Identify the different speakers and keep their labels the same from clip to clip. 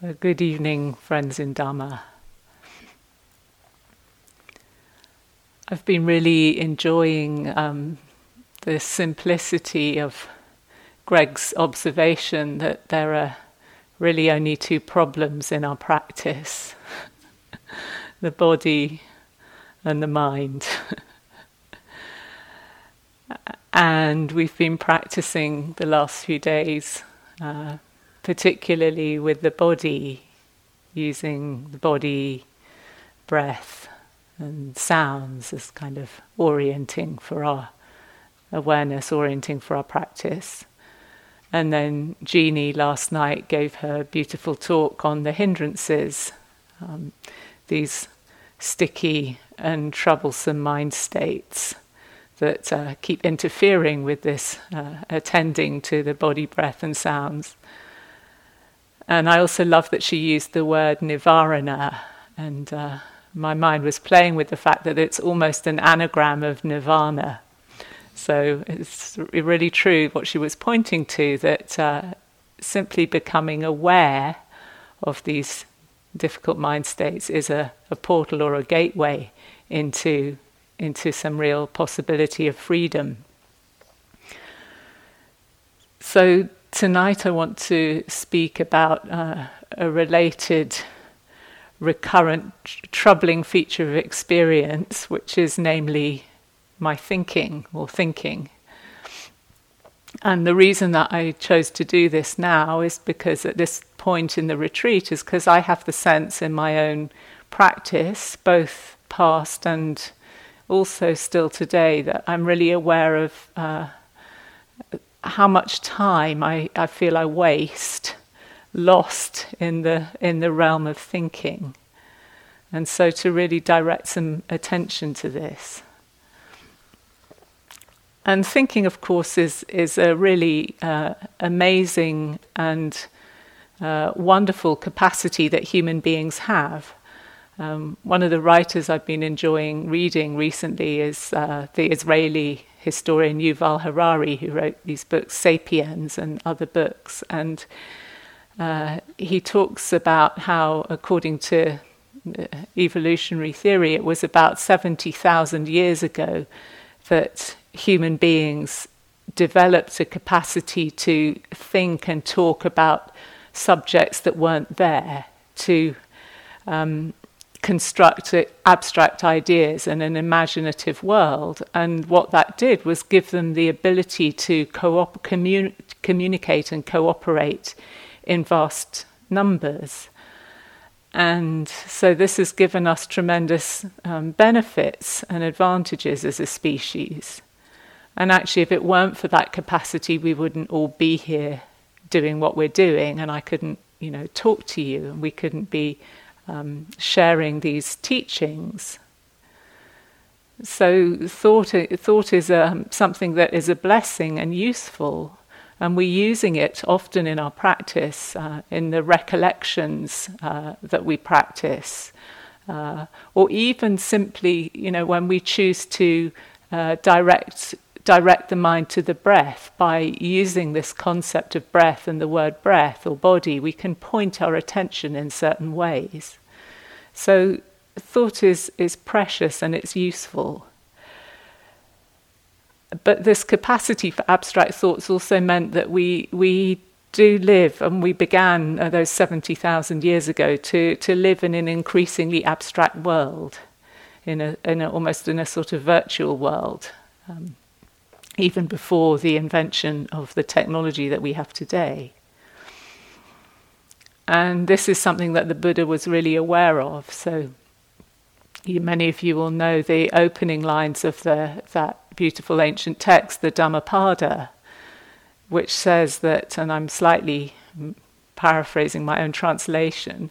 Speaker 1: So, good evening, friends in Dharma. I've been really enjoying um, the simplicity of Greg's observation that there are really only two problems in our practice the body and the mind. and we've been practicing the last few days. Uh, particularly with the body, using the body, breath, and sounds as kind of orienting for our awareness, orienting for our practice. And then Jeannie last night gave her beautiful talk on the hindrances, um, these sticky and troublesome mind states that uh, keep interfering with this uh, attending to the body, breath, and sounds. And I also love that she used the word nivarana, and uh, my mind was playing with the fact that it's almost an anagram of nirvana. So it's really true what she was pointing to that uh, simply becoming aware of these difficult mind states is a, a portal or a gateway into, into some real possibility of freedom. So tonight I want to speak about uh, a related, recurrent, tr- troubling feature of experience, which is namely my thinking or thinking. And the reason that I chose to do this now is because at this point in the retreat is because I have the sense in my own practice, both past and also still today, that I'm really aware of uh, how much time I, I feel I waste lost in the in the realm of thinking. And so to really direct some attention to this. And thinking, of course, is, is a really uh, amazing and uh, wonderful capacity that human beings have. Um, one of the writers I've been enjoying reading recently is uh, the Israeli historian Yuval Harari, who wrote these books, Sapiens, and other books. And uh, he talks about how, according to uh, evolutionary theory, it was about 70,000 years ago that human beings developed a capacity to think and talk about subjects that weren't there, to um, construct abstract ideas in an imaginative world. And what that did was give them the ability to co- commun- communicate and cooperate in vast numbers. And so this has given us tremendous um, benefits and advantages as a species. And actually, if it weren't for that capacity, we wouldn't all be here doing what we're doing, and I couldn't, you know, talk to you, and we couldn't be um, sharing these teachings. So thought thought is um, something that is a blessing and useful, and we're using it often in our practice, uh, in the recollections uh, that we practice, uh, or even simply, you know, when we choose to uh, direct direct the mind to the breath by using this concept of breath and the word breath or body, we can point our attention in certain ways. So, thought is, is precious and it's useful. But this capacity for abstract thoughts also meant that we, we do live, and we began uh, those 70,000 years ago to, to live in an increasingly abstract world, in, a, in a, almost in a sort of virtual world. Um, even before the invention of the technology that we have today. And this is something that the Buddha was really aware of. So, you, many of you will know the opening lines of the, that beautiful ancient text, the Dhammapada, which says that, and I'm slightly mm, paraphrasing my own translation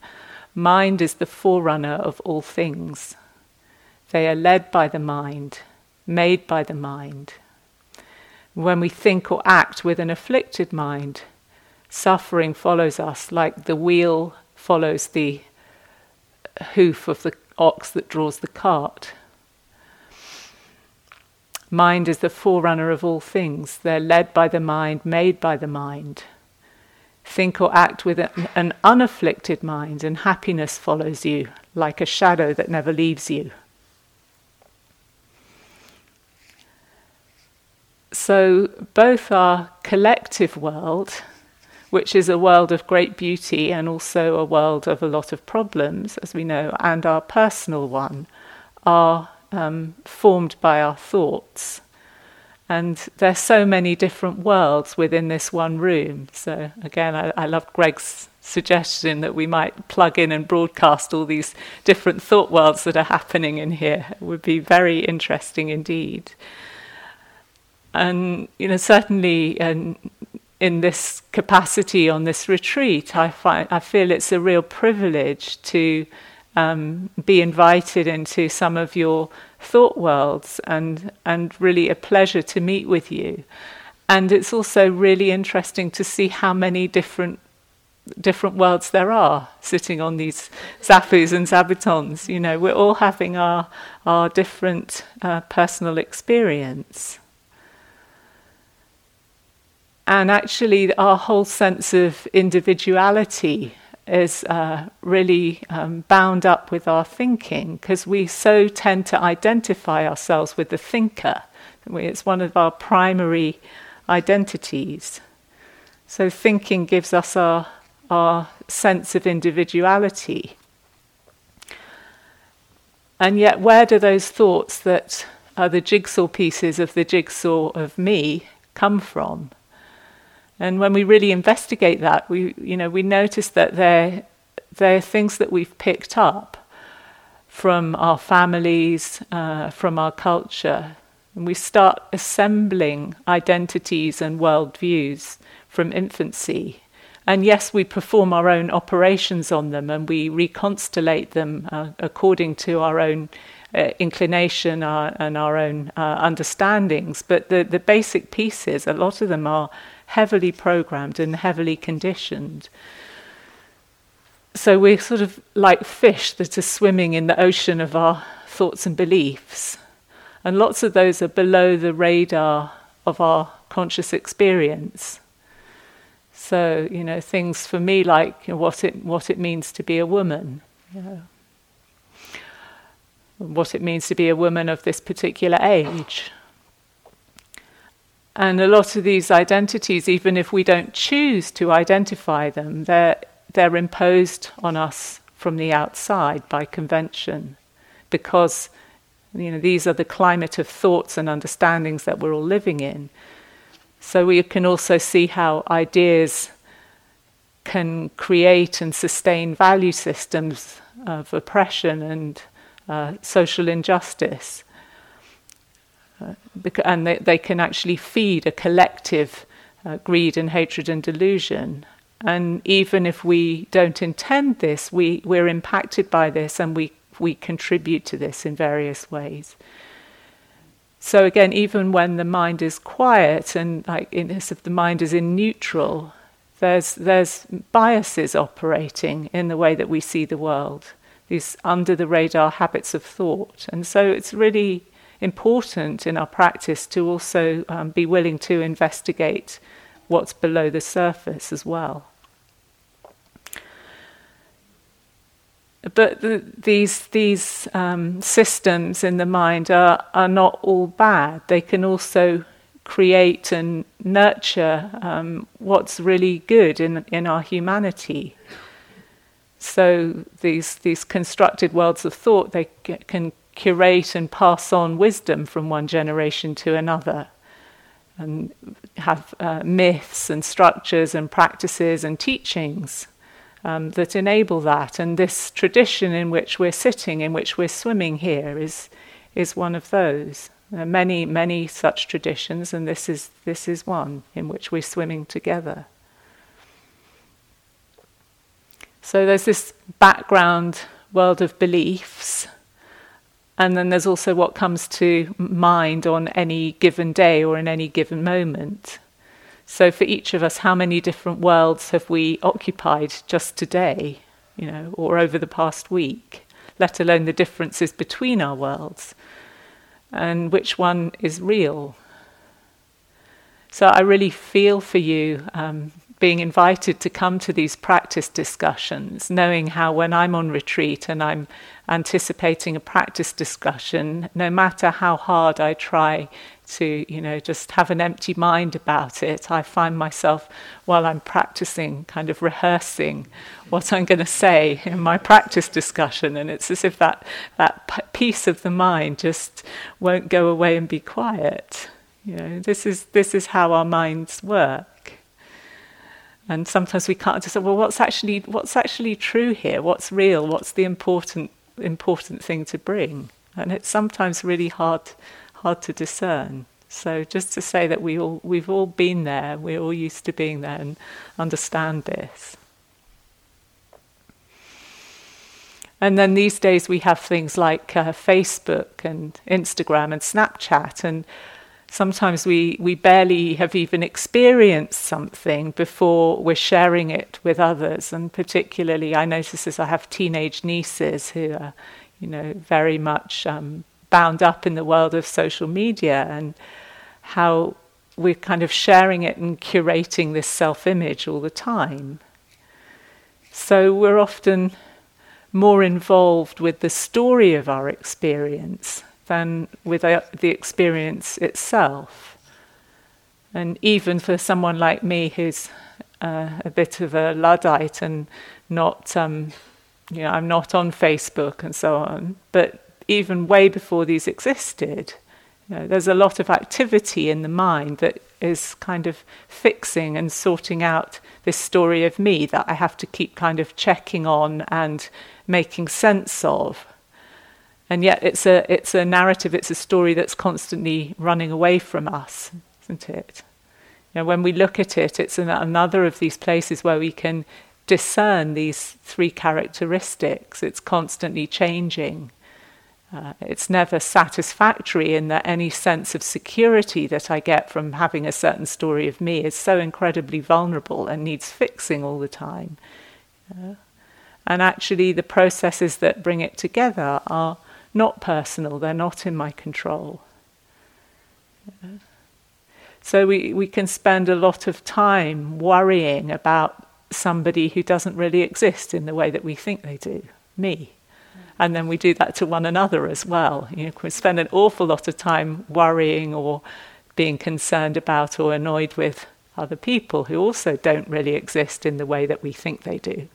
Speaker 1: mind is the forerunner of all things. They are led by the mind, made by the mind, when we think or act with an afflicted mind, suffering follows us like the wheel follows the hoof of the ox that draws the cart. Mind is the forerunner of all things. They're led by the mind, made by the mind. think or act with an unafflicted mind, and happiness follows you like a shadow that never leaves you. So, both our collective world, which is a world of great beauty and also a world of a lot of problems, as we know, and our personal one, are um, formed by our thoughts. And there's so many different worlds within this one room. So again, I, I love Greg's suggestion that we might plug in and broadcast all these different thought worlds that are happening in here. It would be very interesting indeed. And you know, certainly, in this capacity on this retreat, I find I feel it's a real privilege to um, be invited into some of your thought worlds and, and really a pleasure to meet with you. And it's also really interesting to see how many different different worlds there are sitting on these zafus and zabutons. You know, we're all having our our different uh, personal experience. And actually, our whole sense of individuality is uh, really um, bound up with our thinking because we so tend to identify ourselves with the thinker. It's one of our primary identities. So, thinking gives us our, our sense of individuality. And yet, where do those thoughts that are the jigsaw pieces of the jigsaw of me come from? And when we really investigate that, we, you know, we notice that they're, they're things that we've picked up from our families, uh, from our culture. And we start assembling identities and worldviews from infancy. And yes, we perform our own operations on them and we reconstellate them uh, according to our own uh, inclination uh, and our own uh, understandings. But the, the basic pieces, a lot of them are heavily programmed and heavily conditioned. So we're sort of like fish that are swimming in the ocean of our thoughts and beliefs. And lots of those are below the radar of our conscious experience. So, you know, things for me like you know, what, it, what it means to be a woman. Know, what it means to be a woman of this particular age. And a lot of these identities, even if we don't choose to identify them, they're, they're imposed on us from the outside by convention because you know, these are the climate of thoughts and understandings that we're all living in. So we can also see how ideas can create and sustain value systems of oppression and uh, social injustice and they, they can actually feed a collective uh, greed and hatred and delusion. And even if we don't intend this, we, we're impacted by this and we, we contribute to this in various ways. So again, even when the mind is quiet and like in if the mind is in neutral, there's there's biases operating in the way that we see the world, these under the radar habits of thought, and so it's really important in our practice to also um, be willing to investigate what's below the surface as well. But the, these these um, systems in the mind are are not all bad. They can also create and nurture um, what's really good in in our humanity. So these these constructed worlds of thought they can curate and pass on wisdom from one generation to another and have uh, myths and structures and practices and teachings um, that enable that. And this tradition in which we're sitting, in which we're swimming here, is, is one of those. There are many, many such traditions, and this is, this is one in which we're swimming together. So there's this background world of beliefs and then there's also what comes to mind on any given day or in any given moment. So for each of us, how many different worlds have we occupied just today, you know, or over the past week, let alone the differences between our worlds, and which one is real? So I really feel for you um, being invited to come to these practice discussions, knowing how when I'm on retreat and I'm anticipating a practice discussion, no matter how hard I try to, you know, just have an empty mind about it, I find myself while I'm practicing kind of rehearsing what I'm going to say in my practice discussion, and it's as if that that piece of the mind just won't go away and be quiet. You know, this is this is how our minds work. And sometimes we can't just say, well, what's actually what's actually true here? What's real? What's the important important thing to bring? And it's sometimes really hard hard to discern. So just to say that we all we've all been there, we're all used to being there and understand this. And then these days we have things like uh, Facebook and Instagram and Snapchat and sometimes we, we barely have even experienced something before we're sharing it with others. And particularly, I notice as I have teenage nieces who are, you know, very much um, bound up in the world of social media and how we're kind of sharing it and curating this self image all the time. So we're often more involved with the story of our experience than with the experience itself. And even for someone like me who's uh, a bit of a Luddite and not, um, you know, I'm not on Facebook and so on, but even way before these existed, you know, there's a lot of activity in the mind that is kind of fixing and sorting out this story of me that I have to keep kind of checking on and making sense of. And yet it's a, it's a narrative, it's a story that's constantly running away from us, isn't it? You know, when we look at it, it's an, another of these places where we can discern these three characteristics. It's constantly changing. Uh, it's never satisfactory in that any sense of security that I get from having a certain story of me is so incredibly vulnerable and needs fixing all the time. Uh, and actually, the processes that bring it together are not personal, they're not in my control. So we, we can spend a lot of time worrying about somebody who doesn't really exist in the way that we think they do, me. And then we do that to one another as well. You know, we spend an awful lot of time worrying or being concerned about or annoyed with other people who also don't really exist in the way that we think they do.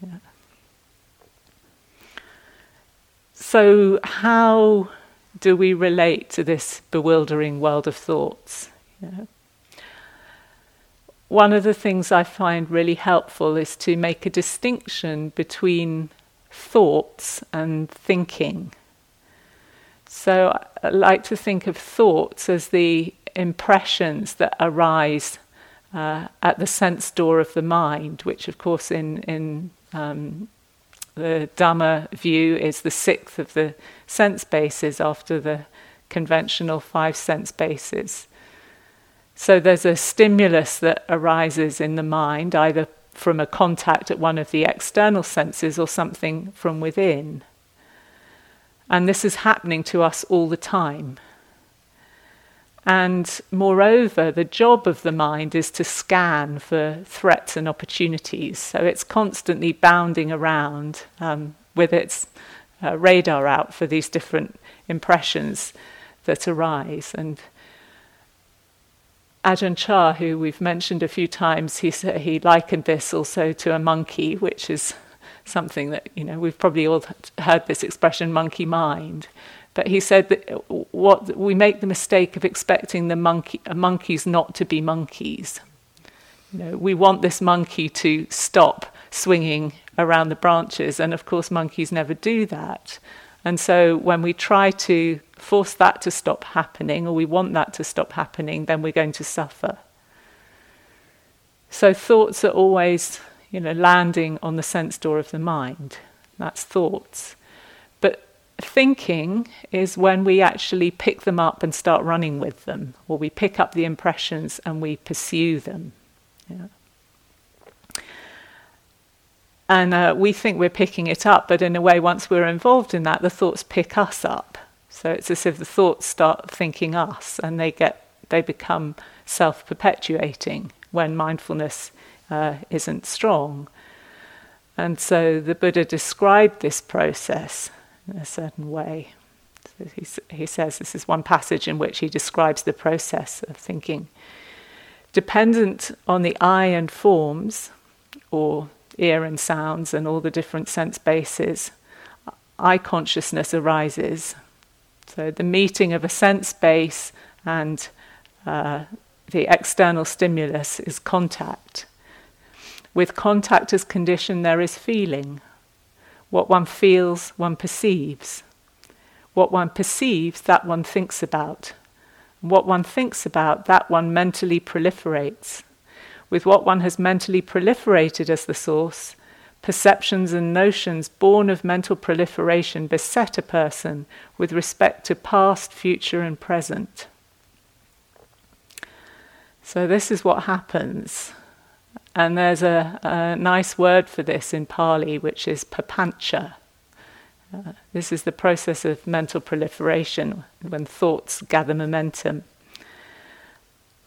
Speaker 1: Yeah. So, how do we relate to this bewildering world of thoughts? One of the things I find really helpful is to make a distinction between thoughts and thinking. So, I like to think of thoughts as the impressions that arise uh, at the sense door of the mind, which, of course, in in um, the Dhamma view is the sixth of the sense bases after the conventional five sense bases. So there's a stimulus that arises in the mind, either from a contact at one of the external senses or something from within. And this is happening to us all the time. And moreover, the job of the mind is to scan for threats and opportunities. So it's constantly bounding around um, with its uh, radar out for these different impressions that arise. And Ajahn Chah, who we've mentioned a few times, he, he likened this also to a monkey, which is something that, you know, we've probably all heard this expression, monkey mind. But he said that what we make the mistake of expecting the monkey, uh, monkeys not to be monkeys. You know, we want this monkey to stop swinging around the branches, and of course, monkeys never do that. And so, when we try to force that to stop happening, or we want that to stop happening, then we're going to suffer. So, thoughts are always, you know, landing on the sense door of the mind. That's thoughts thinking is when we actually pick them up and start running with them, or we pick up the impressions and we pursue them. Yeah. And uh, we think we're picking it up, but in a way, once we're involved in that, the thoughts pick us up. So it's as if the thoughts start thinking us, and they get they become self-perpetuating when mindfulness uh, isn't strong. And so the Buddha described this process in a certain way. So he, he says this is one passage in which he describes the process of thinking. Dependent on the eye and forms, or ear and sounds, and all the different sense bases, eye consciousness arises. So the meeting of a sense base and uh, the external stimulus is contact. With contact as condition, there is feeling. What one feels, one perceives. What one perceives, that one thinks about. What one thinks about, that one mentally proliferates. With what one has mentally proliferated as the source, perceptions and notions born of mental proliferation beset a person with respect to past, future, and present. So, this is what happens. And there's a, a nice word for this in Pali, which is papancha. Uh, this is the process of mental proliferation when thoughts gather momentum.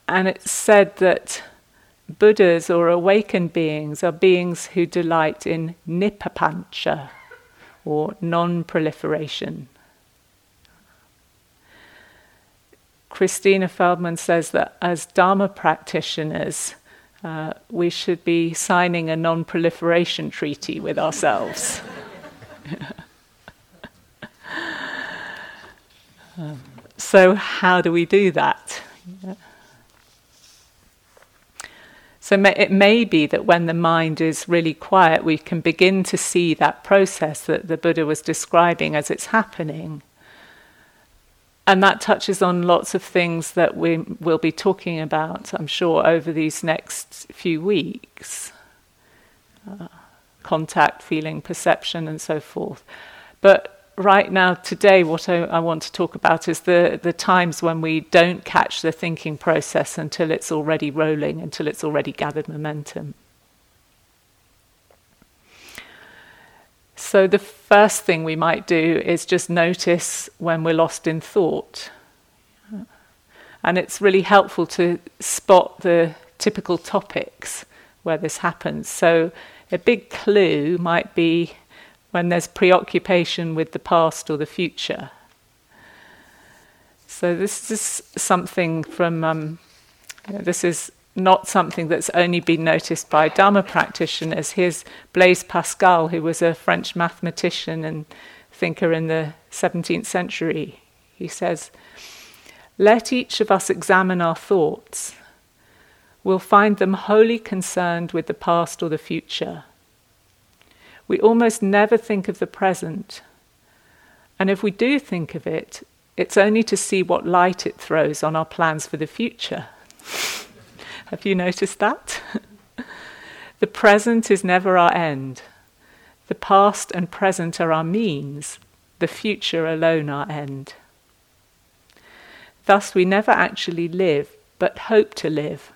Speaker 1: And it's said that Buddhas or awakened beings are beings who delight in nippapancha or non proliferation. Christina Feldman says that as Dharma practitioners, uh, we should be signing a non proliferation treaty with ourselves. um, so, how do we do that? So it may be that when the mind is really quiet, we can begin to see that process that the Buddha was describing as it's happening. And that touches on lots of things that we will be talking about, I'm sure, over these next few weeks uh, contact, feeling, perception, and so forth. But right now, today, what I, I, want to talk about is the, the times when we don't catch the thinking process until it's already rolling, until it's already gathered momentum. So, the first thing we might do is just notice when we're lost in thought. And it's really helpful to spot the typical topics where this happens. So, a big clue might be when there's preoccupation with the past or the future. So, this is something from, um, you know, this is not something that's only been noticed by Dharma practitioners. Here's Blaise Pascal, who was a French mathematician and thinker in the 17th century. He says, Let each of us examine our thoughts. We'll find them wholly concerned with the past or the future. We almost never think of the present. And if we do think of it, it's only to see what light it throws on our plans for the future. Have you noticed that? the present is never our end. The past and present are our means, the future alone our end. Thus, we never actually live, but hope to live.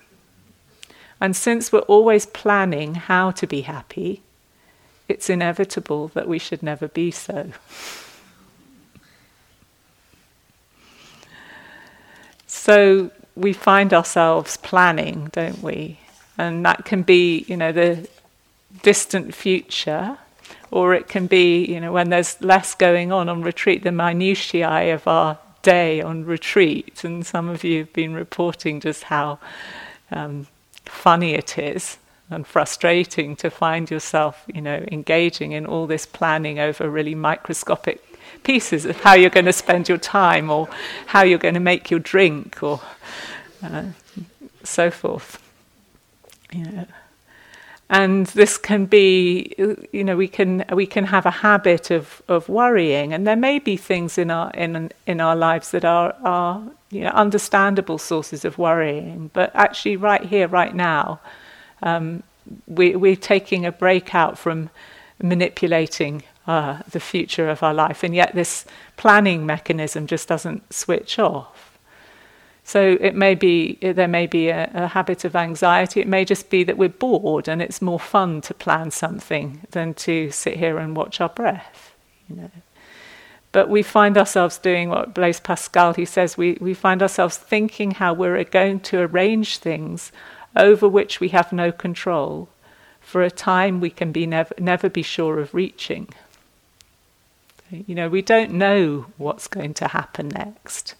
Speaker 1: And since we're always planning how to be happy, it's inevitable that we should never be so. So, we find ourselves planning, don't we? And that can be, you know, the distant future, or it can be, you know, when there's less going on on retreat, the minutiae of our day on retreat. And some of you have been reporting just how um, funny it is and frustrating to find yourself, you know, engaging in all this planning over really microscopic pieces of how you're going to spend your time or how you're going to make your drink or uh, so forth. You know. And this can be, you know, we can we can have a habit of, of worrying, and there may be things in our in in our lives that are are you know understandable sources of worrying. But actually, right here, right now, um, we we're taking a break out from manipulating uh, the future of our life, and yet this planning mechanism just doesn't switch off. So it may be there may be a, a, habit of anxiety. It may just be that we're bored and it's more fun to plan something than to sit here and watch our breath. You know. But we find ourselves doing what Blaise Pascal he says. We we find ourselves thinking how we're going to arrange things over which we have no control for a time we can be never, never be sure of reaching. You know, we don't know what's going to happen next.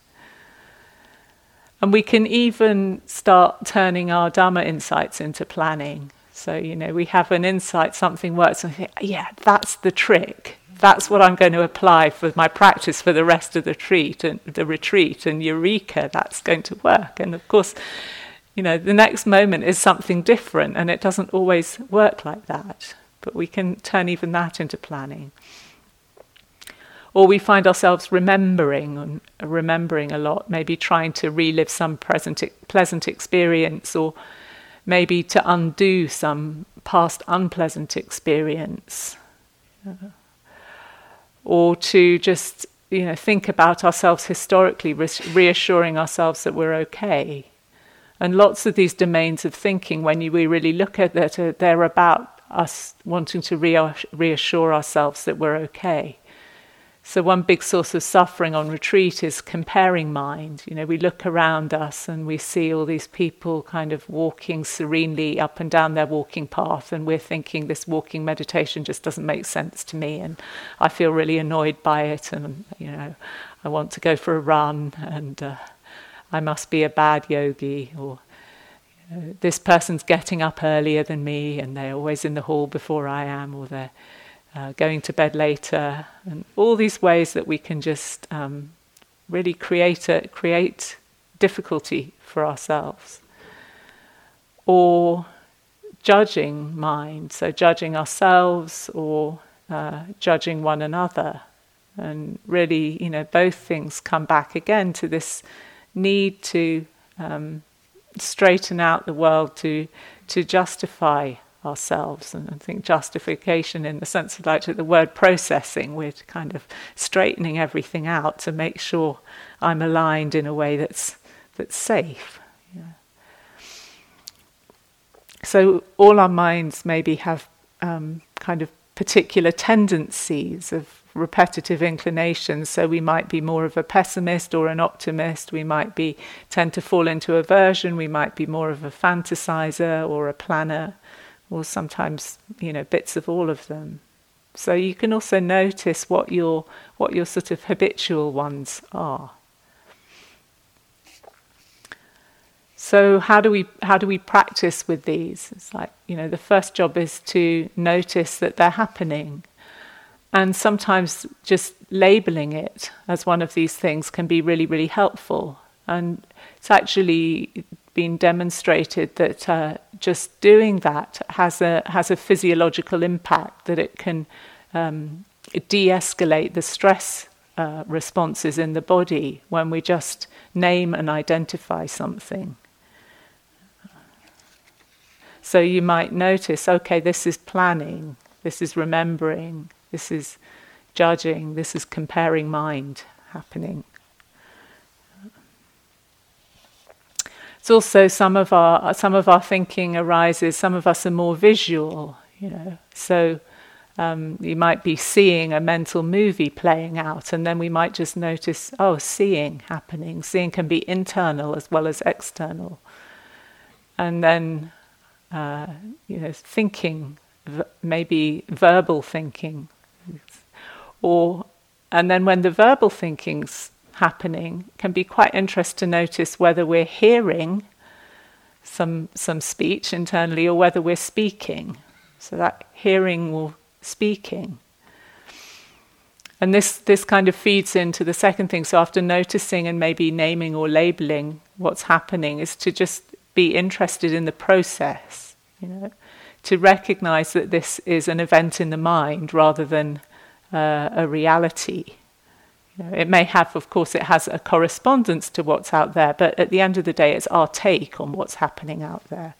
Speaker 1: And we can even start turning our Dhamma insights into planning. So, you know, we have an insight, something works, and think, yeah, that's the trick. That's what I'm going to apply for my practice for the rest of the retreat and the retreat and eureka, that's going to work. And of course, you know, the next moment is something different and it doesn't always work like that. But we can turn even that into planning or we find ourselves remembering remembering a lot, maybe trying to relive some present, pleasant experience, or maybe to undo some past unpleasant experience, uh, or to just you know think about ourselves historically, reassuring ourselves that we're okay. And lots of these domains of thinking, when you, we really look at it, uh, they're about us wanting to reassure ourselves that we're okay. So, one big source of suffering on retreat is comparing mind. You know, we look around us and we see all these people kind of walking serenely up and down their walking path, and we're thinking this walking meditation just doesn't make sense to me, and I feel really annoyed by it, and, you know, I want to go for a run, and uh, I must be a bad yogi, or you know, this person's getting up earlier than me, and they're always in the hall before I am, or they're uh, going to bed later, and all these ways that we can just um, really create a, create difficulty for ourselves, or judging mind, so judging ourselves or uh, judging one another, and really, you know, both things come back again to this need to um, straighten out the world to to justify ourselves. And I think justification, in the sense of like the word processing, we're kind of straightening everything out to make sure I'm aligned in a way that's that's safe. Yeah. So all our minds maybe have um, kind of particular tendencies of repetitive inclinations. So we might be more of a pessimist or an optimist. We might be tend to fall into aversion. We might be more of a fantasizer or a planner or sometimes you know bits of all of them. So you can also notice what your what your sort of habitual ones are. So how do we how do we practice with these? It's like you know the first job is to notice that they're happening, and sometimes just labeling it as one of these things can be really really helpful. And it's actually been demonstrated that uh, just doing that has a has a physiological impact that it can um, de-escalate the stress uh, responses in the body when we just name and identify something. So you might notice, okay, this is planning, this is remembering, this is judging, this is comparing mind happening. It's also some of our some of our thinking arises. Some of us are more visual, you know. So um, you might be seeing a mental movie playing out, and then we might just notice, oh, seeing happening. Seeing can be internal as well as external. And then, uh, you know, thinking, maybe verbal thinking, or and then when the verbal thinking's happening can be quite interesting to notice whether we're hearing some some speech internally or whether we're speaking. So that hearing or speaking. And this, this kind of feeds into the second thing. So after noticing and maybe naming or labeling what's happening is to just be interested in the process, you know, to recognize that this is an event in the mind rather than uh, a reality. You know, it may have, of course, it has a correspondence to what's out there, but at the end of the day, it's our take on what's happening out there.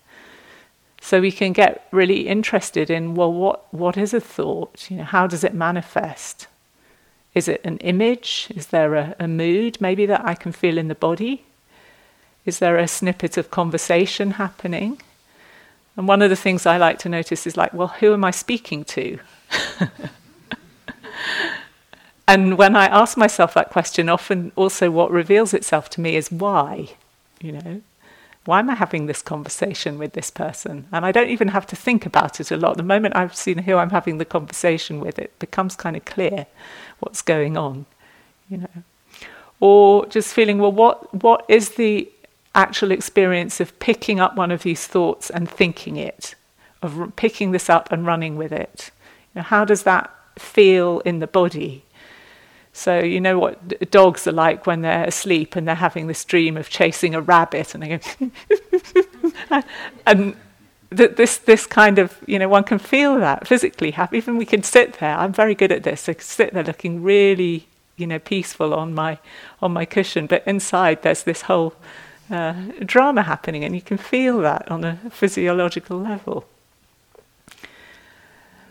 Speaker 1: So we can get really interested in, well, what, what is a thought? You know, how does it manifest? Is it an image? Is there a, a mood maybe that I can feel in the body? Is there a snippet of conversation happening? And one of the things I like to notice is like, well, who am I speaking to? And when I ask myself that question, often also what reveals itself to me is why, you know, why am I having this conversation with this person? And I don't even have to think about it a lot. The moment I've seen who I'm having the conversation with, it becomes kind of clear what's going on, you know. Or just feeling, well, what what is the actual experience of picking up one of these thoughts and thinking it, of picking this up and running with it? You know, how does that feel in the body? So you know what dogs are like when they're asleep and they're having this dream of chasing a rabbit, and they go, and th- this this kind of you know one can feel that physically happy. Even we can sit there. I'm very good at this. I can sit there looking really you know peaceful on my on my cushion, but inside there's this whole uh, drama happening, and you can feel that on a physiological level.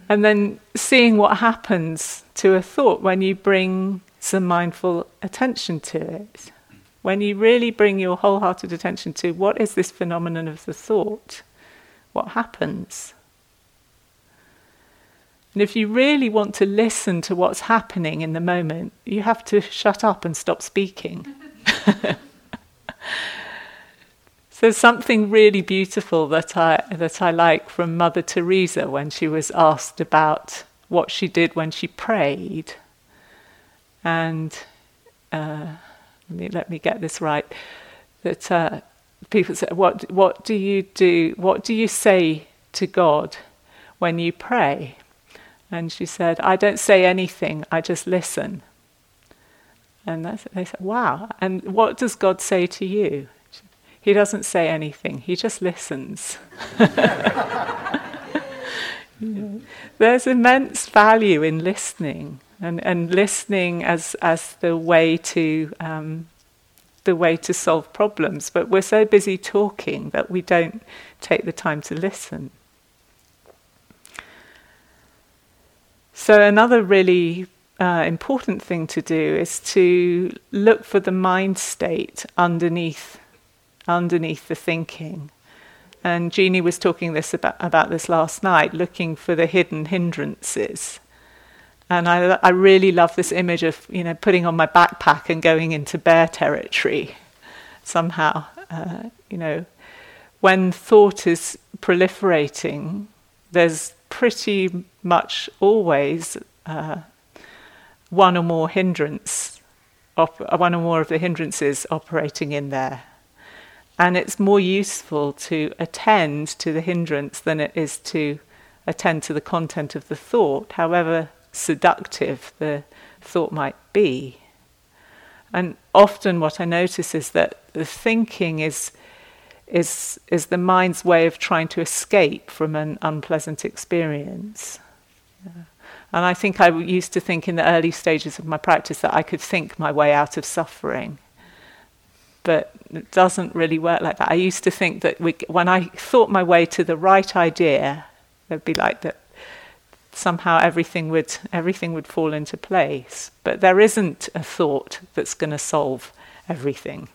Speaker 1: And then seeing what happens to a thought when you bring some mindful attention to it. When you really bring your wholehearted attention to what is this phenomenon of the thought, what happens? And if you really want to listen to what's happening in the moment, you have to shut up and stop speaking. so something really beautiful that I that I like from Mother Teresa when she was asked about what she did when she prayed. And uh, let, me, let me get this right. That uh, people say, what, what do you do? What do you say to God when you pray? And she said, I don't say anything, I just listen. And they said, Wow. And what does God say to you? He doesn't say anything, he just listens. There's immense value in listening, and, and listening as, as the way to um, the way to solve problems. But we're so busy talking that we don't take the time to listen. So, another really uh, important thing to do is to look for the mind state underneath, underneath the thinking. And Jeannie was talking this about, about this last night, looking for the hidden hindrances. And I, I really love this image of you know putting on my backpack and going into bear territory. Somehow, uh, you know, when thought is proliferating, there's pretty much always uh, one or more hindrance, op- one or more of the hindrances operating in there. And it's more useful to attend to the hindrance than it is to attend to the content of the thought, however seductive the thought might be. And often what I notice is that the thinking is is, is the mind's way of trying to escape from an unpleasant experience. Yeah. And I think I used to think in the early stages of my practice that I could think my way out of suffering. But it doesn't really work like that. I used to think that we, when I thought my way to the right idea, it'd be like that somehow everything would everything would fall into place. But there isn't a thought that's going to solve everything.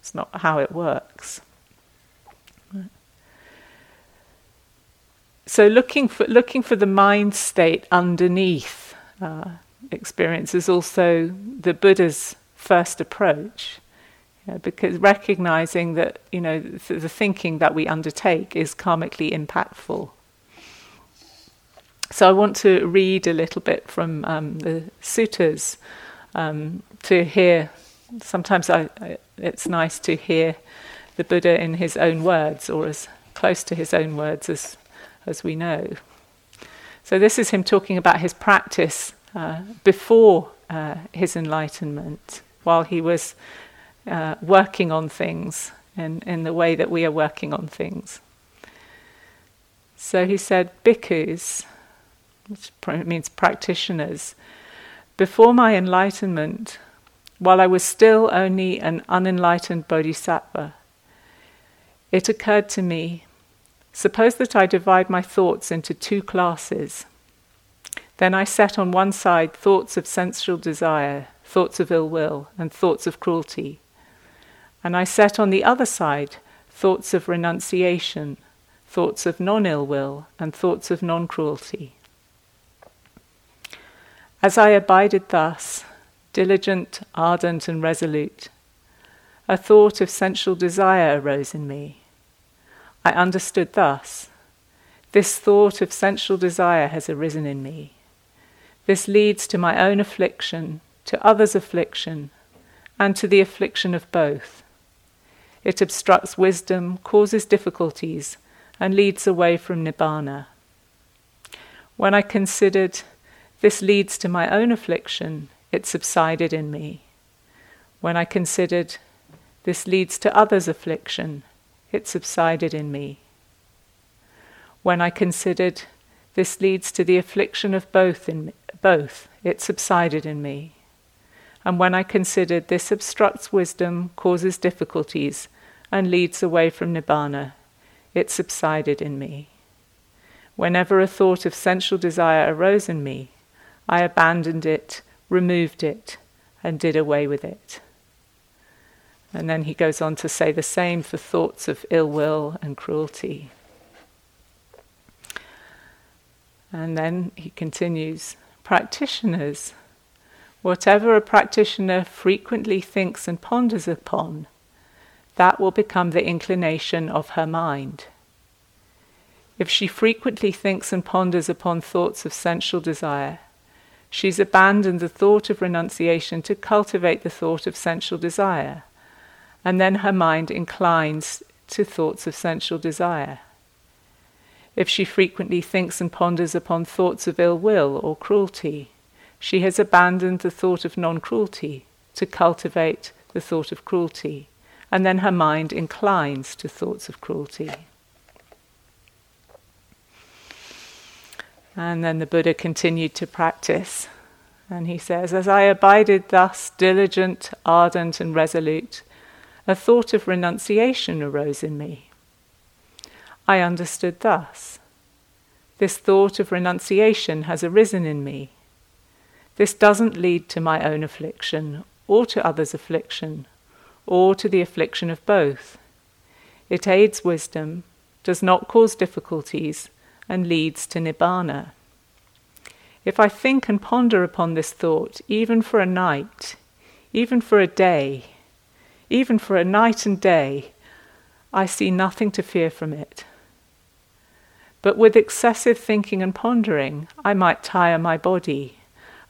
Speaker 1: It's not how it works. So looking for looking for the mind state underneath uh, experience is also the Buddha's first approach, because recognizing that you know th- the thinking that we undertake is karmically impactful. So I want to read a little bit from um, the suttas um, to hear sometimes I, I, it's nice to hear the Buddha in his own words or as close to his own words as, as we know. So, this is him talking about his practice uh, before uh, his enlightenment, while he was uh, working on things in, in the way that we are working on things. So, he said, Bhikkhus, which means practitioners, before my enlightenment, while I was still only an unenlightened bodhisattva, it occurred to me suppose that I divide my thoughts into two classes. Then I set on one side thoughts of sensual desire, thoughts of ill will, and thoughts of cruelty. And I set on the other side thoughts of renunciation, thoughts of non ill will, and thoughts of non cruelty. As I abided thus, diligent, ardent, and resolute. a thought of sensual desire arose in me. I understood thus this thought of sensual desire has arisen in me. This leads to my own affliction, to others' affliction, and to the affliction of both. It obstructs wisdom, causes difficulties, and leads away from Nibbana. When I considered this leads to my own affliction, it subsided in me. When I considered this leads to others' affliction, it subsided in me. When I considered this leads to the affliction of both in both, it subsided in me. And when I considered this obstructs wisdom, causes difficulties, and leads away from nibbana, it subsided in me. Whenever a thought of sensual desire arose in me, I abandoned it, removed it, and did away with it. And then he goes on to say the same for thoughts of ill will and cruelty. And then he continues practitioners, whatever a practitioner frequently thinks and ponders upon, that will become the inclination of her mind. If she frequently thinks and ponders upon thoughts of sensual desire, she's abandoned the thought of renunciation to cultivate the thought of sensual desire, and then her mind inclines to thoughts of sensual desire. If she frequently thinks and ponders upon thoughts of ill will or cruelty, she has abandoned the thought of non cruelty to cultivate the thought of cruelty, and then her mind inclines to thoughts of cruelty. And then the Buddha continued to practice. And he says, As I abided thus, diligent, ardent, and resolute, a thought of renunciation arose in me. I understood thus this thought of renunciation has arisen in me. This doesn't lead to my own affliction, or to others' affliction, or to the affliction of both. It aids wisdom, does not cause difficulties, and leads to nibbana. If I think and ponder upon this thought, even for a night, even for a day, even for a night and day, I see nothing to fear from it. But with excessive thinking and pondering, I might tire my body,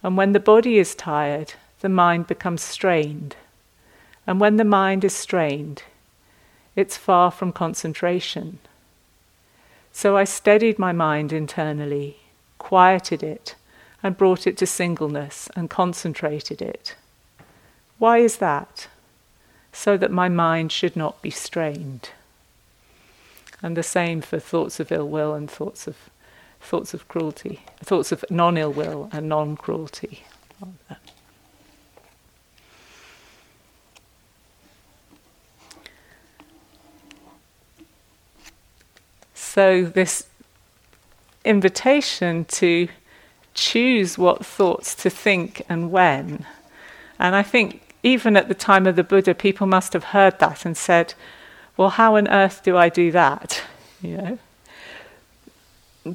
Speaker 1: and when the body is tired, the mind becomes strained. And when the mind is strained, it's far from concentration. So I steadied my mind internally, quieted it, and brought it to singleness and concentrated it. Why is that? So that my mind should not be strained. And the same for thoughts of ill will and thoughts of thoughts of cruelty, thoughts of non ill will and non cruelty. So, this invitation to choose what thoughts to think and when. And I think even at the time of the Buddha, people must have heard that and said, well, how on earth do I do that? You know?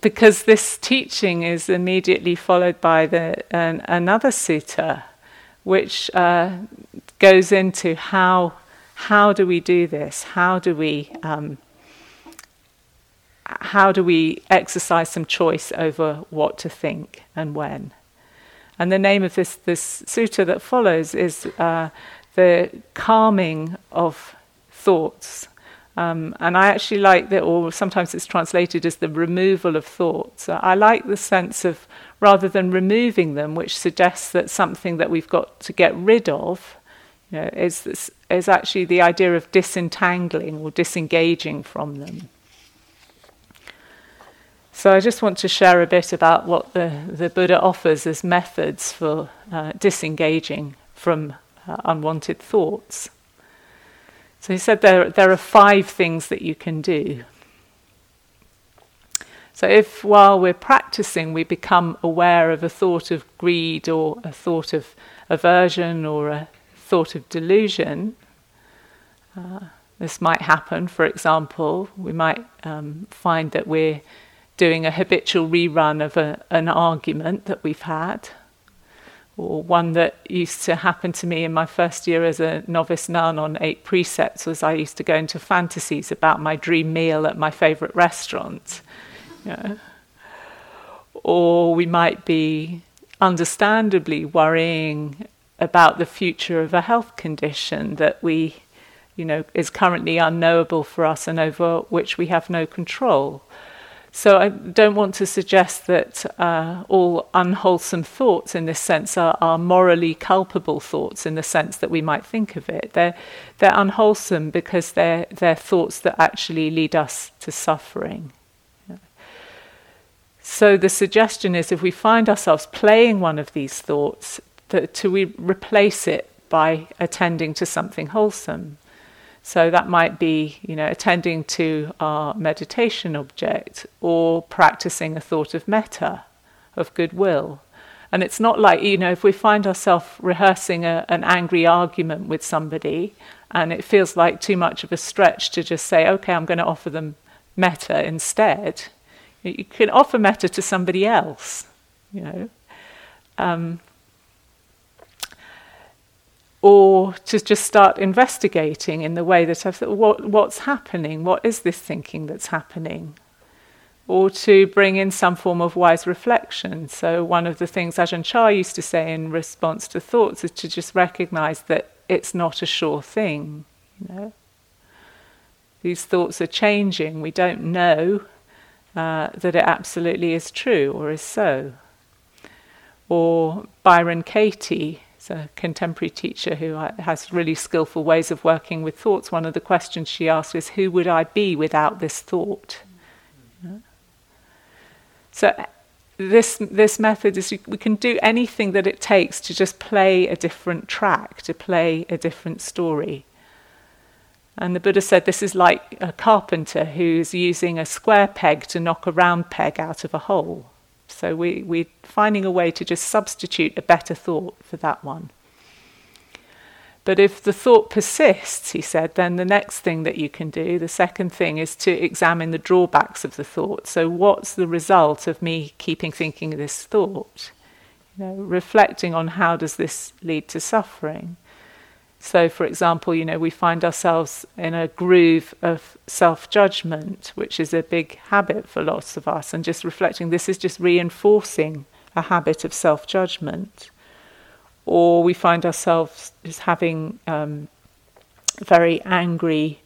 Speaker 1: Because this teaching is immediately followed by the, an, another sutta, which uh, goes into how, how do we do this? How do we um, how do we exercise some choice over what to think and when? And the name of this, this sutta that follows is uh, the calming of thoughts. Um, and I actually like that, or sometimes it's translated as the removal of thoughts. I like the sense of rather than removing them, which suggests that something that we've got to get rid of you know, is, is actually the idea of disentangling or disengaging from them. So I just want to share a bit about what the, the Buddha offers as methods for uh, disengaging from uh, unwanted thoughts. So he said there, there are five things that you can do. So if while we're practicing we become aware of a thought of greed or a thought of aversion or a thought of delusion, uh, this might happen. For example, we might um, find that we're doing a habitual rerun of a, an argument that we've had. or one that used to happen to me in my first year as a novice nun on eight precepts was I used to go into fantasies about my dream meal at my favourite restaurant. Or we might be understandably worrying about the future of a health condition that we, you know, is currently unknowable for us and over which we have no control. So I don't want to suggest that uh, all unwholesome thoughts, in this sense, are, are, morally culpable thoughts in the sense that we might think of it. They're they're unwholesome because they're they're thoughts that actually lead us to suffering. So the suggestion is, if we find ourselves playing one of these thoughts, that to we replace it by attending to something wholesome. So that might be, you know, attending to our meditation object or practicing a thought of metta, of goodwill. And it's not like, you know, if we find ourselves rehearsing a, an angry argument with somebody and it feels like too much of a stretch to just say, okay, I'm going to offer them metta instead. You can offer metta to somebody else, you know. Um, or to just start investigating in the way that I've thought, what, what's happening? What is this thinking that's happening? Or to bring in some form of wise reflection. So, one of the things Ajahn Chah used to say in response to thoughts is to just recognize that it's not a sure thing. You know? These thoughts are changing. We don't know uh, that it absolutely is true or is so. Or Byron Katie a contemporary teacher who has really skillful ways of working with thoughts. One of the questions she asked is, Who would I be without this thought? So, this, this method is we can do anything that it takes to just play a different track, to play a different story. And the Buddha said this is like a carpenter who's using a square peg to knock a round peg out of a hole. So we, we're finding a way to just substitute a better thought for that one. But if the thought persists, he said, then the next thing that you can do, the second thing, is to examine the drawbacks of the thought. So, what's the result of me keeping thinking this thought? You know, reflecting on how does this lead to suffering? So, for example, you know, we find ourselves in a groove of self judgment, which is a big habit for lots of us, and just reflecting this is just reinforcing a habit of self judgment. Or we find ourselves just having um, very angry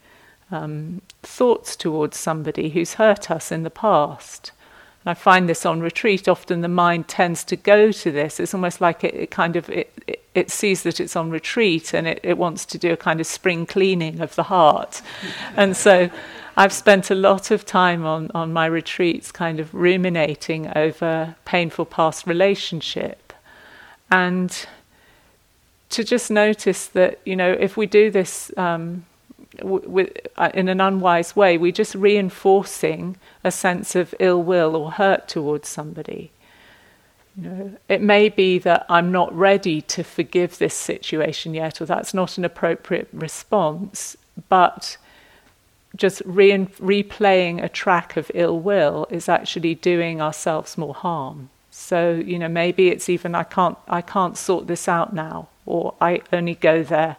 Speaker 1: um, thoughts towards somebody who's hurt us in the past. And I find this on retreat. Often the mind tends to go to this. It's almost like it, it kind of it, it, it, sees that it's on retreat and it, wants to do a kind of spring cleaning of the heart. and so I've spent a lot of time on, on my retreats kind of ruminating over painful past relationship. And to just notice that, you know, if we do this um, w- uh, in an unwise way, we're just reinforcing a sense of ill will or hurt towards somebody. You know, it may be that I'm not ready to forgive this situation yet, or that's not an appropriate response, but just re- replaying a track of ill will is actually doing ourselves more harm. So, you know, maybe it's even I can't I can't sort this out now, or I only go there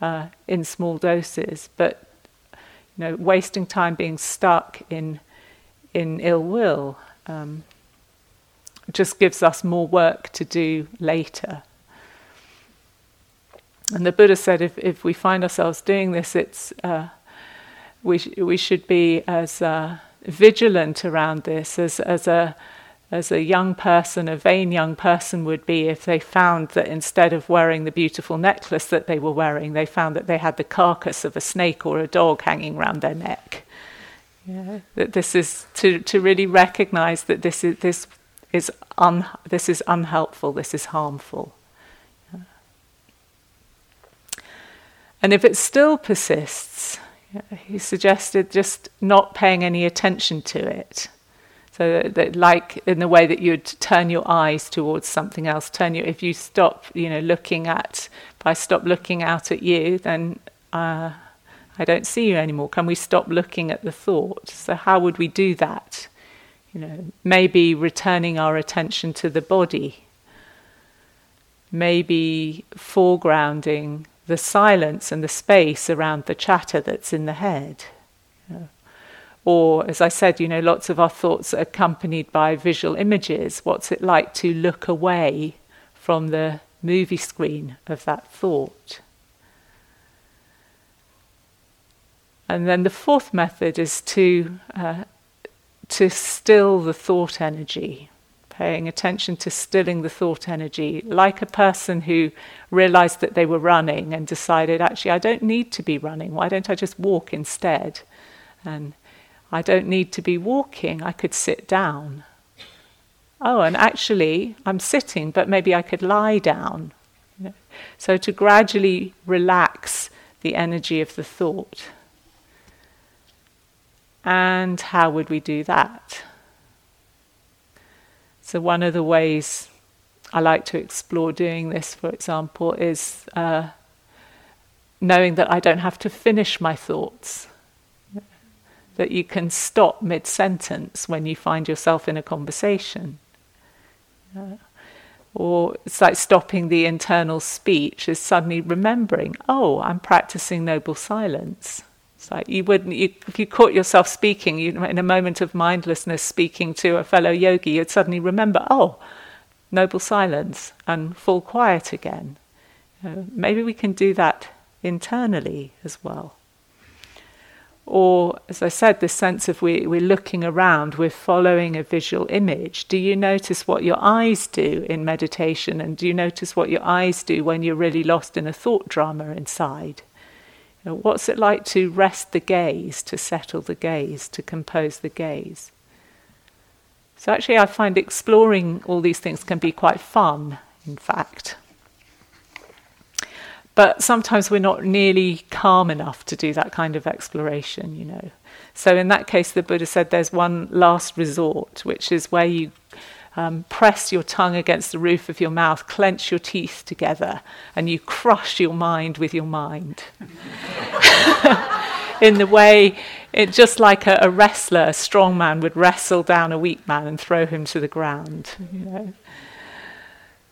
Speaker 1: uh, in small doses. But you know, wasting time being stuck in in ill will um, just gives us more work to do later. And the Buddha said, if if we find ourselves doing this, it's uh, we sh- we should be as uh, vigilant around this as as a as a young person, a vain young person would be if they found that instead of wearing the beautiful necklace that they were wearing, they found that they had the carcass of a snake or a dog hanging round their neck. Yeah, that this is to, to really recognize that this is this is un, this is unhelpful, this is harmful. And if it still persists, he suggested just not paying any attention to it. So that, like in the way that you'd turn your eyes towards something else, turn your if you stop, you know, looking at if I stop looking out at you, then uh, I don't see you anymore. Can we stop looking at the thought? So how would we do that? You know, maybe returning our attention to the body. maybe foregrounding the silence and the space around the chatter that's in the head. Or, as I said, you know, lots of our thoughts are accompanied by visual images. What's it like to look away from the movie screen of that thought? And then the fourth method is to uh, to still the thought energy, paying attention to stilling the thought energy, like a person who realized that they were running and decided, actually, I don't need to be running. Why don't I just walk instead? And I don't need to be walking. I could sit down. Oh, and actually, I'm sitting, but maybe I could lie down. So to gradually relax the energy of the thought. And how would we do that? So, one of the ways I like to explore doing this, for example, is uh, knowing that I don't have to finish my thoughts. That you can stop mid sentence when you find yourself in a conversation. Uh, or it's like stopping the internal speech, is suddenly remembering, oh, I'm practicing noble silence. It's like you wouldn't, you, if you caught yourself speaking, you, in a moment of mindlessness, speaking to a fellow yogi, you'd suddenly remember, oh, noble silence, and fall quiet again. Uh, maybe we can do that internally as well. Or, as I said, this sense of we, we're looking around, we're following a visual image. Do you notice what your eyes do in meditation? And do you notice what your eyes do when you're really lost in a thought drama inside? know, what's it like to rest the gaze, to settle the gaze, to compose the gaze? So, actually, I find exploring all these things can be quite fun, in fact. But sometimes we're not nearly calm enough to do that kind of exploration, you know. So, in that case, the Buddha said there's one last resort, which is where you um, press your tongue against the roof of your mouth, clench your teeth together, and you crush your mind with your mind. In the way, it, just like a, a, wrestler, a strong man would wrestle down a weak man and throw him to the ground. You know.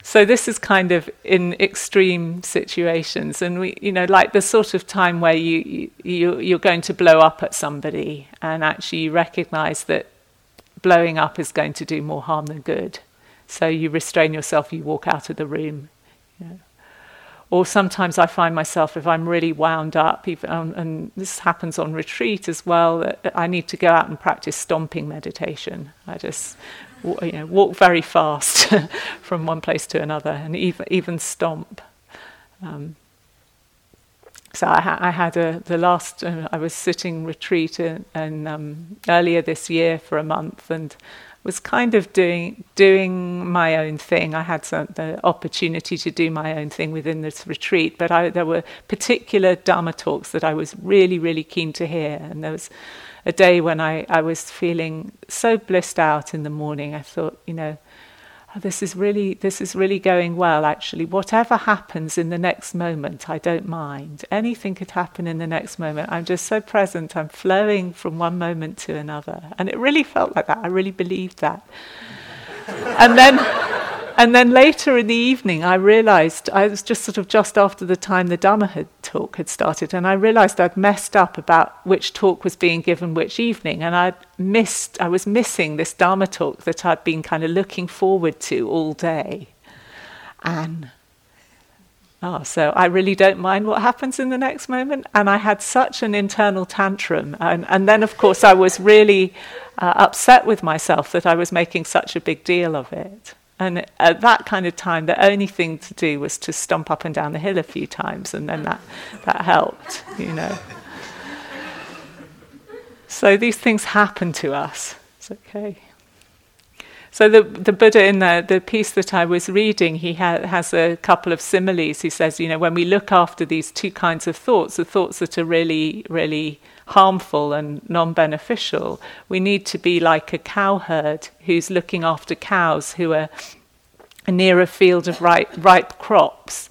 Speaker 1: So this is kind of in extreme situations, and we, you know, like the sort of time where you, you you're going to blow up at somebody, and actually you recognise that blowing up is going to do more harm than good. So you restrain yourself, you walk out of the room. You know. Or sometimes I find myself, if I'm really wound up, even, um, and this happens on retreat as well, I need to go out and practice stomping meditation. I just you know, walk very fast from one place to another and even, even stomp. Um, so I, ha- I, had a, the last, uh, I was sitting retreat in, in um, earlier this year for a month and was kind of doing doing my own thing. I had some, the opportunity to do my own thing within this retreat, but I, there were particular Dharma talks that I was really, really keen to hear. And there was a day when I, I was feeling so blissed out in the morning. I thought, you know, oh, this is really this is really going well actually. Whatever happens in the next moment i don't mind. Anything could happen in the next moment. I'm just so present. I'm flowing from one moment to another. And it really felt like that. I really believed that. And then and then later in the evening, I realized I was just sort of just after the time the Dhamma had, talk had started, and I realized I'd messed up about which talk was being given which evening, and I'd missed, I was missing this Dharma talk that I'd been kind of looking forward to all day. And Oh, so I really don't mind what happens in the next moment. And I had such an internal tantrum. And, and then, of course, I was really uh, upset with myself that I was making such a big deal of it. And at that kind of time, the only thing to do was to stomp up and down the hill a few times, and then that, that helped, you know. So these things happen to us. It's okay. So the the Buddha in the the piece that I was reading, he ha- has a couple of similes. He says, you know, when we look after these two kinds of thoughts, the thoughts that are really really harmful and non-beneficial, we need to be like a cowherd who's looking after cows who are near a field of ripe, ripe crops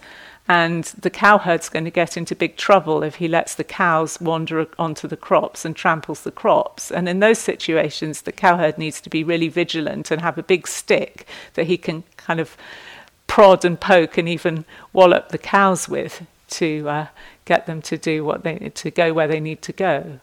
Speaker 1: and the cowherd's going to get into big trouble if he lets the cows wander onto the crops and tramples the crops. And in those situations, the cowherd needs to be really vigilant and have a big stick that he can kind of prod and poke and even wallop the cows with to uh, get them to do what they to go where they need to go.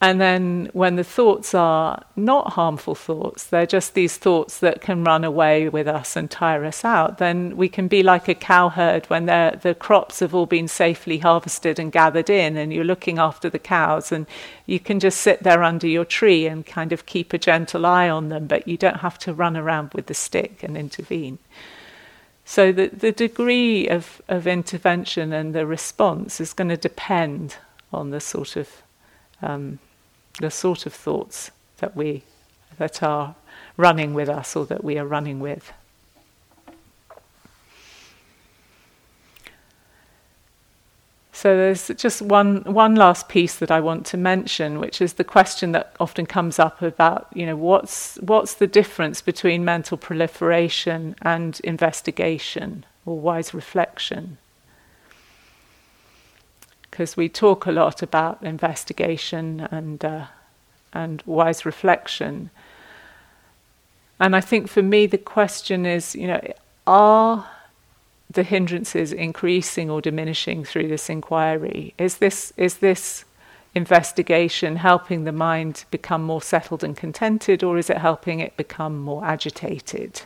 Speaker 1: And then when the thoughts are not harmful thoughts, they're just these thoughts that can run away with us and tire us out, then we can be like a cowherd when the crops have all been safely harvested and gathered in, and you're looking after the cows, and you can just sit there under your tree and kind of keep a gentle eye on them, but you don't have to run around with the stick and intervene. So the, the degree of, of intervention and the response is going to depend on the sort of um, the sort of thoughts that we that are running with us or that we are running with. So there's just one one last piece that I want to mention, which is the question that often comes up about, you know, what's what's the difference between mental proliferation and investigation or wise reflection? Because we talk a lot about investigation and uh, and wise reflection. And I think for me, the question is, you know, are the hindrances increasing or diminishing through this inquiry? Is this is this investigation helping the mind become more settled and contented, or is it helping it become more agitated?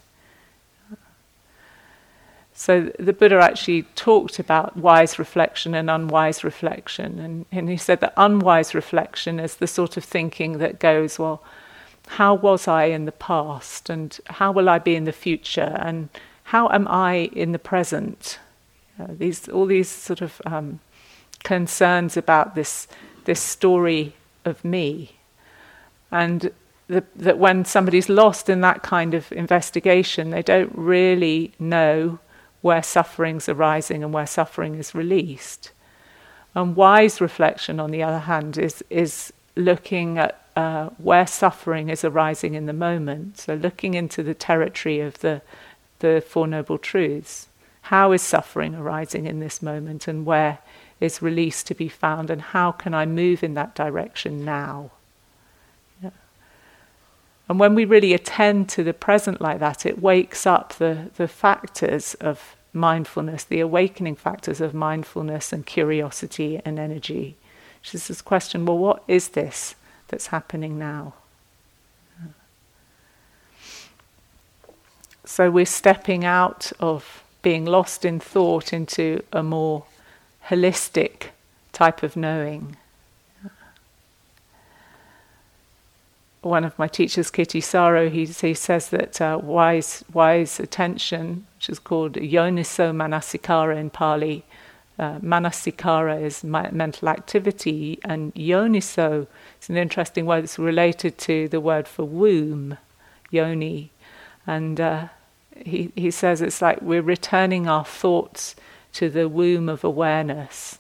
Speaker 1: So the Buddha actually talked about wise reflection and unwise reflection. And, and he said that unwise reflection is the sort of thinking that goes, well, how was I in the past? And how will I be in the future? And how am I in the present? Uh, these, all these sort of um, concerns about this, this story of me. And the, that when somebody's lost in that kind of investigation, they don't really know where suffering's arising and where suffering is released. And wise reflection, on the other hand, is, is looking at uh, where suffering is arising in the moment. So, looking into the territory of the, the Four Noble Truths. How is suffering arising in this moment, and where is release to be found, and how can I move in that direction now? And when we really attend to the present like that, it wakes up the, the factors of mindfulness, the awakening factors of mindfulness and curiosity and energy. Which is this question well, what is this that's happening now? So we're stepping out of being lost in thought into a more holistic type of knowing. One of my teachers, Kittisaro, he, he says that uh, wise, wise attention, which is called yoniso manasikara in Pali, uh, manasikara is mental activity, and yoniso is an interesting word. It's related to the word for womb, yoni. And uh, he, he says it's like we're returning our thoughts to the womb of awareness.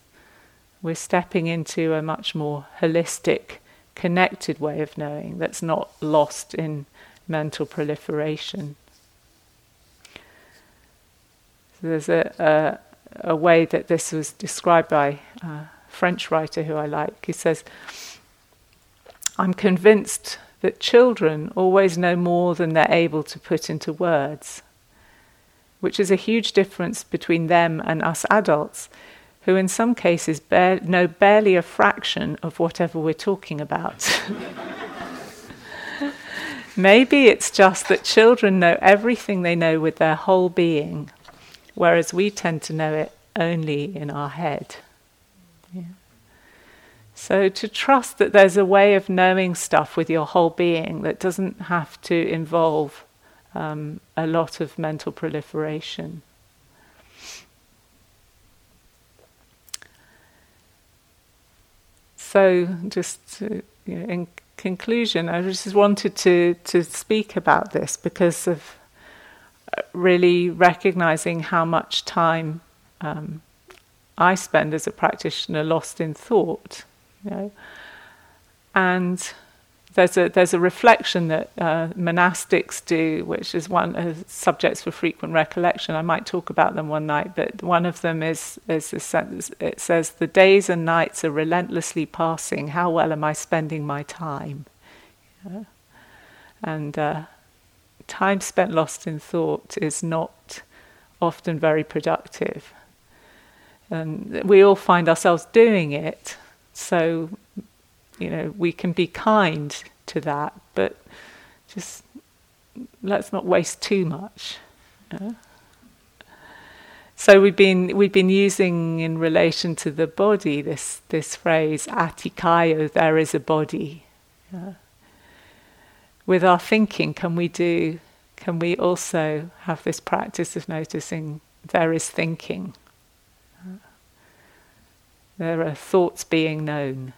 Speaker 1: We're stepping into a much more holistic connected way of knowing that's not lost in mental proliferation. So there's a, a, a, way that this was described by a French writer who I like. He says, I'm convinced that children always know more than they're able to put into words, which is a huge difference between them and us adults who in some cases know barely a fraction of whatever we're talking about. Maybe it's just that children know everything they know with their whole being, whereas we tend to know it only in our head. Yeah. So, to trust that there's a way of knowing stuff with your whole being that doesn't have to involve um, a lot of mental proliferation. So, just you know, in conclusion, I just wanted to, to speak about this because of uh, really recognizing how much time um, I spend as a practitioner lost in thought. You know? And there's a there's a reflection that uh, monastics do, which is one of subjects for frequent recollection. I might talk about them one night, but one of them is is this sentence. It says, "The days and nights are relentlessly passing. How well am I spending my time?" Yeah. And uh, time spent lost in thought is not often very productive. And we all find ourselves doing it, so you know we can be kind to that, but just let's not waste too much. So we've been we've been using in relation to the body this this phrase atthi kayo there is a body. With our thinking, can we do? Can we also have this practice of noticing there is thinking? There are thoughts being known.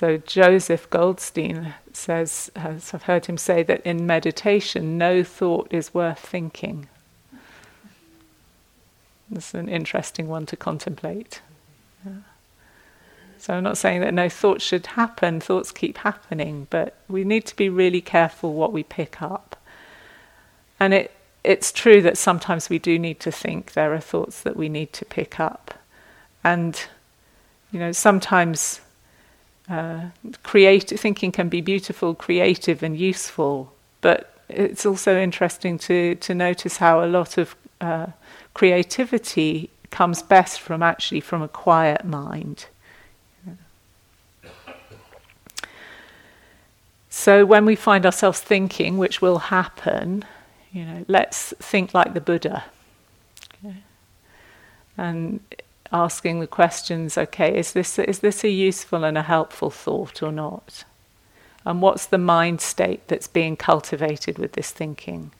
Speaker 1: So Joseph Goldstein says, I've heard him say, that in meditation, no thought is worth thinking. That's an interesting one to contemplate. So I'm not saying that no thoughts should happen, thoughts keep happening, but we need to be really careful what we pick up. And it, it's true that sometimes we do need to think, there are thoughts that we need to pick up. And, you know, sometimes uh, thinking can be beautiful, creative, and useful, but it's also interesting to to notice how a lot of uh, creativity comes best from actually from a quiet mind. So when we find ourselves thinking, which will happen, you know, let's think like the Buddha. Okay? And asking the questions okay is this is this a useful and a helpful thought or not? And what's the mind state that's being cultivated with this thinking?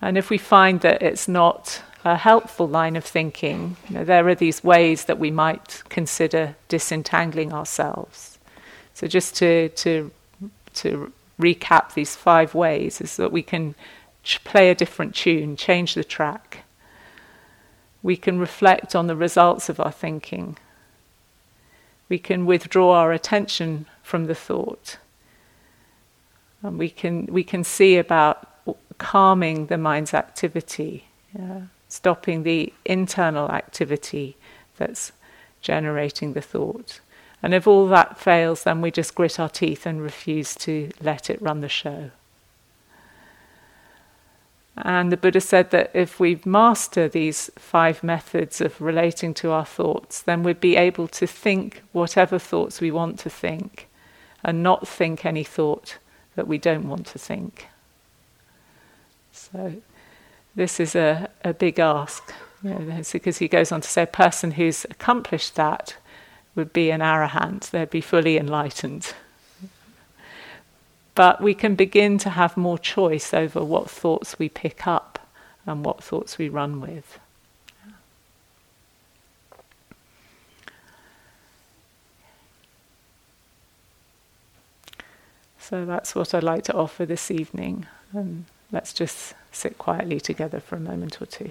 Speaker 1: And if we find that it's not a helpful line of thinking you know, there are these ways that we might consider disentangling ourselves. So just to to to recap these five ways is that we can ch- play a different tune change the track we can reflect on the results of our thinking. We can withdraw our attention from the thought. And we can, we can see about calming the mind's activity, yeah, stopping the internal activity that's generating the thought. And if all that fails, then we just grit our teeth and refuse to let it run the show. And the Buddha said that if we master these five methods of relating to our thoughts, then we'd be able to think whatever thoughts we want to think and not think any thought that we don't want to think. So, this is a, a big ask. You know, because he goes on to say a person who's accomplished that would be an arahant, they'd be fully enlightened but we can begin to have more choice over what thoughts we pick up and what thoughts we run with. So that's what I'd like to offer this evening. And let's just sit quietly together for a moment or two.